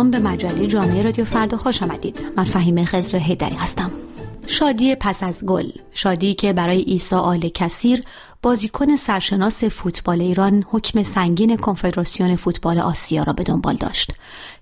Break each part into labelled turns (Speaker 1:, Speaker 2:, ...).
Speaker 1: سلام به مجله جامعه رادیو فردا خوش آمدید. من فهیم خزر هیدری هستم. شادی پس از گل. شادی که برای عیسی آل کثیر بازیکن سرشناس فوتبال ایران حکم سنگین کنفدراسیون فوتبال آسیا را به دنبال داشت.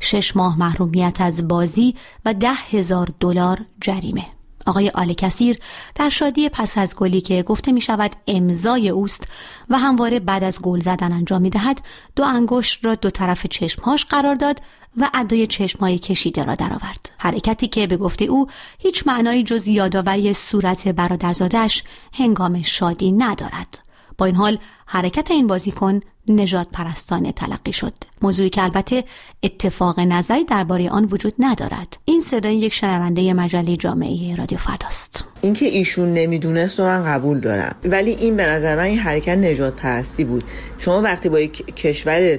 Speaker 1: شش ماه محرومیت از بازی و ده هزار دلار جریمه. آقای آل کثیر در شادی پس از گلی که گفته می شود امضای اوست و همواره بعد از گل زدن انجام می دهد دو انگشت را دو طرف چشمهاش قرار داد و ادای چشمهای کشیده را درآورد. حرکتی که به گفته او هیچ معنایی جز یادآوری صورت برادرزادش هنگام شادی ندارد. با این حال حرکت این بازیکن نجات پرستانه تلقی شد. موضوعی که البته اتفاق نظری درباره آن وجود ندارد. این صدای یک شنونده مجله جامعه رادیو فرداست.
Speaker 2: اینکه ایشون نمی‌دونست رو من قبول دارم. ولی این به نظر من این حرکت نجات پرستی بود. شما وقتی با یک کشور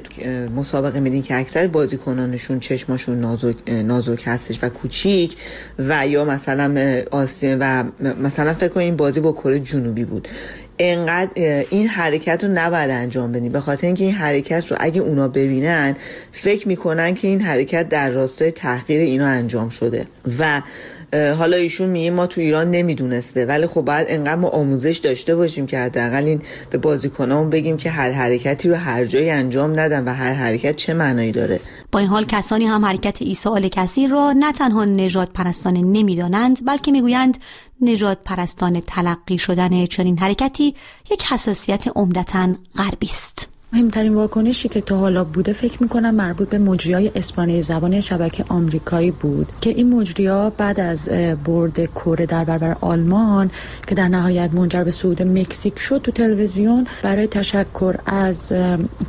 Speaker 2: مسابقه میدین که اکثر بازیکنانشون چشماشون نازک, نازک هستش و کوچیک و یا مثلا آسیا و مثلا فکر کنین بازی با کره جنوبی بود. انقدر این حرکت رو نباید انجام بدیم به خاطر اینکه این حرکت رو اگه اونا ببینن فکر می‌کنن که این حرکت در راستای تحقیر اینا انجام شده. و حالا ایشون میگه ما تو ایران نمی‌دونسته ولی خب باید انقدر ما آموزش داشته باشیم که حداقل این به بازیکنامون بگیم که هر حرکتی رو هر جایی انجام ندن و هر حرکت چه معنایی داره.
Speaker 1: با این حال کسانی هم حرکت ایسال کثیر را نه تنها نجات پرستانه نمی‌دانند بلکه می‌گویند نجات پرستان تلقی شدن چنین حرکتی یک حساسیت عمدتا غربی است.
Speaker 3: مهمترین واکنشی که تا حالا بوده فکر می‌کنم مربوط به های اسپانیایی زبان شبکه آمریکایی بود که این مجریا بعد از برد کره در برابر آلمان که در نهایت منجر به صعود مکزیک شد تو تلویزیون برای تشکر از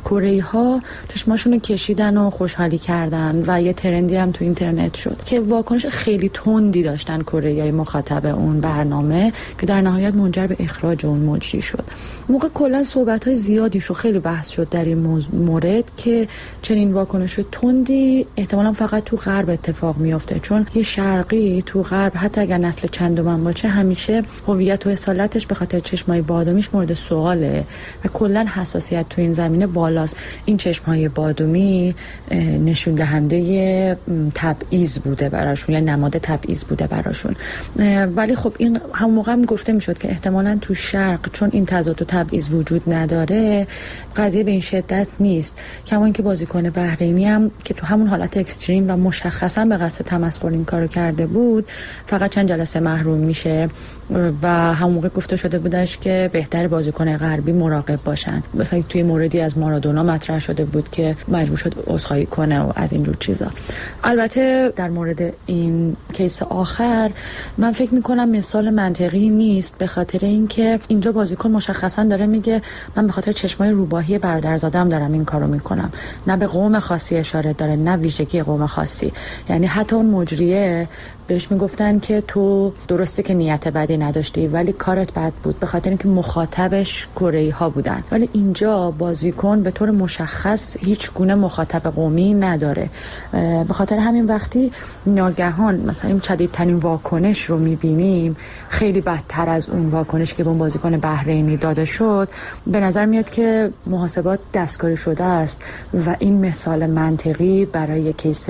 Speaker 3: کره ها چشماشون کشیدن و خوشحالی کردن و یه ترندی هم تو اینترنت شد که واکنش خیلی تندی داشتن کره مخاطب اون برنامه که در نهایت منجر به اخراج اون مجری شد. موقع کلا صحبت های زیادی شو خیلی بحث شد در این مورد که چنین واکنش تندی احتمالا فقط تو غرب اتفاق میافته. چون یه شرقی تو غرب حتی اگر نسل چندم باشه همیشه هویت و اصالتش به خاطر چشمای بادومیش مورد سواله و کلا حساسیت تو این زمینه بالاست. این چشمای بادومی نشون دهنده تبعیض بوده براشون یا نماد تبعیض بوده براشون. ولی خب این هم موقع هم گفته می‌شد که احتمالا تو شرق چون این تضاد و تبعیض وجود نداره قضیه به این شدت نیست. کما اینکه بازیکن بحرینی هم که تو همون حالت اکستریم و مشخصا به قصد تمسخر این کارو کرده بود فقط چند جلسه محروم میشه و همون موقع گفته شده بودش که بهتر بازیکن غربی مراقب باشن. مثلا توی موردی از مارادونا مطرح شده بود که مجبور شد عذرخواهی کنه و از اینجور چیزا. البته در مورد این کیس آخر من فکر می‌کنم مثال منطقی نیست به خاطر اینکه اینجا بازیکن مشخصا داره میگه من به خاطر چشمای روباهی برادرزادم دارم این کارو می‌کنم. نه به قوم خاصی اشاره داره نه ویژگی قوم خاصی. یعنی حتی اون مجریه بهش می‌گفتن که تو درسته که نیت بدی نداشتی ولی کارت بد بود. به خاطر اینکه مخاطبش کره ها بودن. ولی اینجا بازیکن به طور مشخص هیچ گونه مخاطب قومی نداره. به خاطر همین وقتی ناگهان مثلا این شدیدترین واکنش رو می‌بینیم خیلی بدتر از اون واکنش که به اون بازیکن بحرینی داده شد به نظر میاد که محاسبات دستکاری شده است و این مثال منطقی برای کیس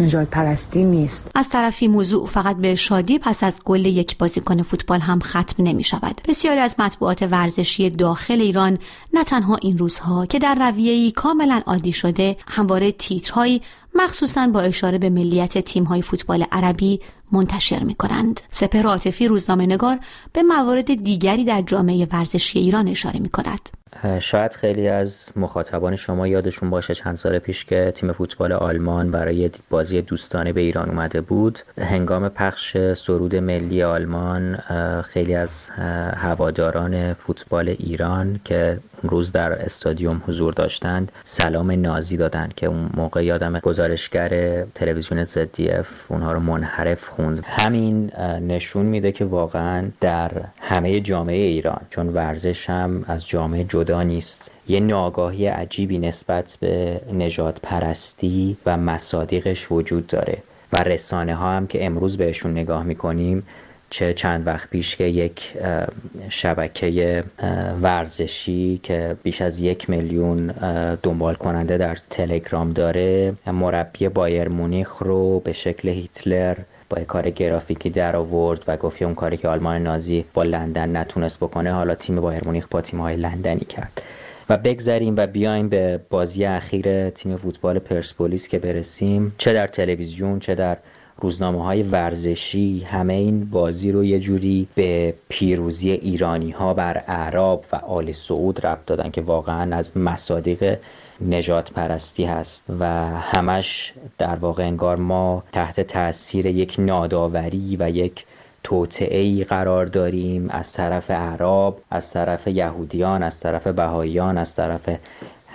Speaker 3: نجات پرستی نیست
Speaker 1: از طرفی موضوع فقط به شادی پس از گل یک بازیکن فوتبال هم ختم نمی شود بسیاری از مطبوعات ورزشی داخل ایران نه تنها این روزها که در رویه‌ای کاملا عادی شده همواره تیترهایی مخصوصا با اشاره به ملیت تیم‌های فوتبال عربی منتشر می کنند. سپر عاطفی روزنامه نگار به موارد دیگری در جامعه ورزشی ایران اشاره می کند.
Speaker 4: شاید خیلی از مخاطبان شما یادشون باشه چند سال پیش که تیم فوتبال آلمان برای بازی دوستانه به ایران اومده بود. هنگام پخش سرود ملی آلمان خیلی از هواداران فوتبال ایران که روز در استادیوم حضور داشتند. سلام نازی دادند که اون موقع یادم گزارشگر تلویزیون ZDF اونها رو منحرف خوند. همین نشون میده که واقعا در همه جامعه ایران چون ورزش هم از جامعه جدا نیست یه ناگاهی عجیبی نسبت به نجات پرستی و مصادیقش وجود داره. و رسانه ها هم که امروز بهشون نگاه می‌کنیم چه چند وقت پیش که یک شبکه ورزشی که بیش از یک میلیون دنبال کننده در تلگرام داره مربی بایر مونیخ رو به شکل هیتلر با کار گرافیکی در آورد و گفت اون کاری که آلمان نازی با لندن نتونست بکنه حالا تیم بایر مونیخ با تیم های لندنی کرد. و بگذریم و بیایم به بازی اخیر تیم فوتبال پرسپولیس که برسیم. چه در تلویزیون چه در روزنامه های ورزشی همه این بازی رو یه جوری به پیروزی ایرانی ها بر اعراب و آل سعود ربط دادن که واقعا از مصادیق نجات پرستی هست و همش در واقع انگار ما تحت تاثیر یک ناداوری و یک ای قرار داریم از طرف اعراب از طرف یهودیان از طرف بهاییان از طرف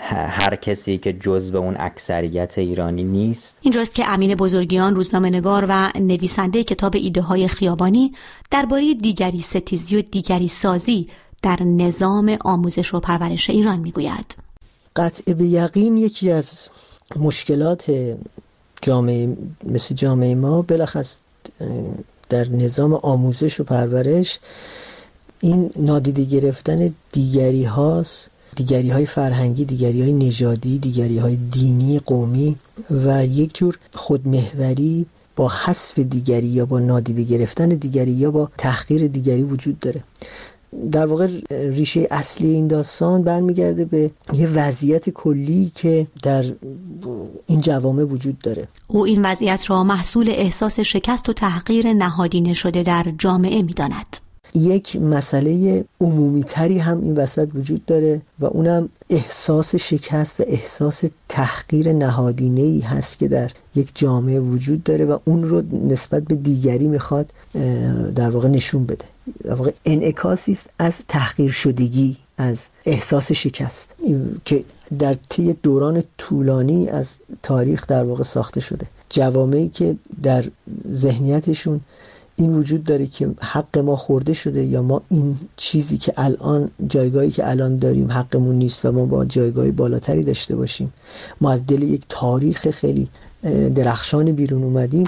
Speaker 4: هر کسی که جز به اون اکثریت ایرانی نیست.
Speaker 1: اینجاست که امین بزرگیان روزنامه نگار و نویسنده کتاب ایده های خیابانی درباره دیگری ستیزی و دیگری سازی در نظام آموزش و پرورش ایران می‌گوید.
Speaker 5: قطع به یقین یکی از مشکلات جامعه مثل جامعه ما بلخص در نظام آموزش و پرورش این نادیده گرفتن دیگری هاست. دیگری های فرهنگی دیگری های نژادی دیگری های دینی قومی و یک جور خودمهوری با حذف دیگری یا با نادیده گرفتن دیگری یا با تحقیر دیگری وجود داره. در واقع ریشه اصلی این داستان برمیگرده به یه وضعیت کلی که در این جوامع وجود داره.
Speaker 1: او این وضعیت را محصول احساس شکست و تحقیر نهادینه شده در جامعه می‌داند.
Speaker 5: یک مسئله عمومی تری هم این وسط وجود داره و اونم احساس شکست و احساس تحقیر نهادینه ای هست که در یک جامعه وجود داره و اون رو نسبت به دیگری می‌خواد در واقع نشون بده. در واقع انعکاسی است از تحقیر شدگی از احساس شکست که در طی دوران طولانی از تاریخ در واقع ساخته شده. جوامعی که در ذهنیتشون این وجود داره که حق ما خورده شده یا ما این چیزی که الان جایگاهی که الان داریم حقمون نیست و ما با جایگاهی بالاتری داشته باشیم. ما از دل یک تاریخ خیلی درخشان بیرون اومدیم.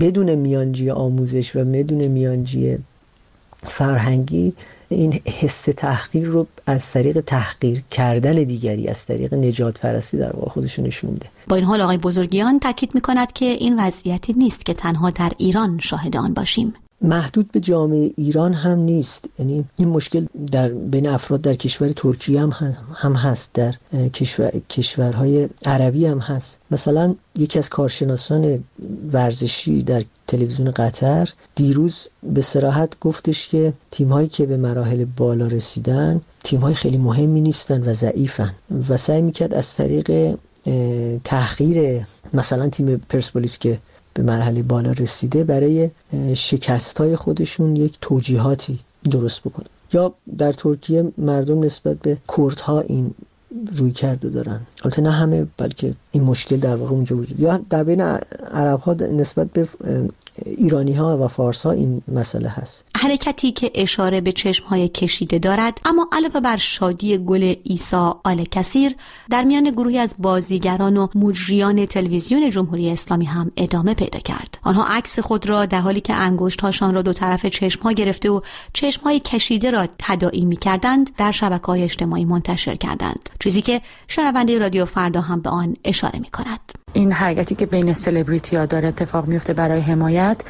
Speaker 5: بدون میانجی آموزش و بدون میانجی فرهنگی این حس تحقیر رو از طریق تحقیر کردن دیگری از طریق نجات پرستی در واقع خودش نشون
Speaker 1: با این حال آقای بزرگیان تاکید می‌کند که این وضعیتی نیست که تنها در ایران شاهد آن باشیم.
Speaker 5: محدود به جامعه ایران هم نیست. یعنی این مشکل در بین افراد در کشور ترکیه هم هم هست. در کشور کشورهای عربی هم هست. مثلا یکی از کارشناسان ورزشی در تلویزیون قطر دیروز به سراحت گفتش که تیم هایی که به مراحل بالا رسیدن تیم های خیلی مهمی نیستن و ضعیفن و سعی می‌کرد از طریق تحقیر مثلا تیم پرسپولیس که به مرحله بالا رسیده برای شکست های خودشون یک توجیهاتی درست بکنه. یا در ترکیه مردم نسبت به کردها این روی کرده دارن. البته نه همه بلکه این مشکل در واقع اونجا وجود یا در بین عرب ها نسبت به ایرانی ها و فارس ها این مسئله هست.
Speaker 1: حرکتی که اشاره به چشم های کشیده دارد اما علاوه بر شادی گل ایسا آل کثیر در میان گروهی از بازیگران و مجریان تلویزیون جمهوری اسلامی هم ادامه پیدا کرد. آنها عکس خود را در حالی که هاشان را دو طرف چشم ها گرفته و چشم های کشیده را تداعی می کردند در شبکه های اجتماعی منتشر کردند چیزی که شنونده رادیو فردا هم به آن اشاره می کند
Speaker 3: این حرکتی که بین سلبریتی ها داره اتفاق میفته برای حمایت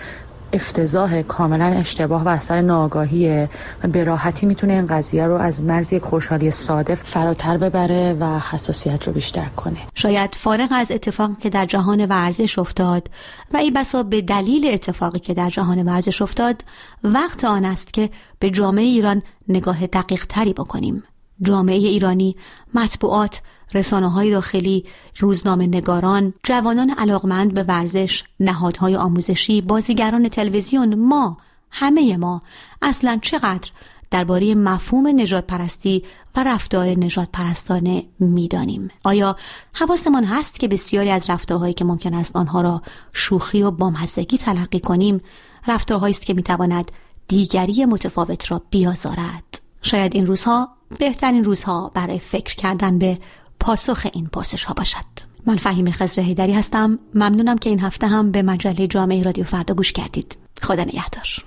Speaker 3: افتضاح کاملا اشتباه و اثر ناآگاهی و به راحتی می‌تونه این قضیه رو از مرز یک خوشحالی ساده فراتر ببره و حساسیت رو بیشتر کنه.
Speaker 1: شاید فارغ از اتفاقی که در جهان ورزش افتاد و ای بسا به دلیل اتفاقی که در جهان ورزش افتاد وقت آن است که به جامعه ایران نگاه دقیق تری بکنیم. جامعه ایرانی مطبوعات رسانه های داخلی، روزنامه نگاران، جوانان علاقمند به ورزش، نهادهای آموزشی، بازیگران تلویزیون، ما، همه ما اصلا چقدر درباره مفهوم نجات پرستی و رفتار نجات پرستانه می‌دانیم؟ آیا حواسمان هست که بسیاری از رفتارهایی که ممکن است آنها را شوخی و بامزدگی تلقی کنیم رفتارهایی است که می‌تواند دیگری متفاوت را بیازارد؟ شاید این روزها بهترین روزها برای فکر کردن به پاسخ این پرسش ها باشد. من فهیم خزر هیدری هستم. ممنونم که این هفته هم به مجله جامعه رادیو فردا گوش کردید. خدا نگهدار.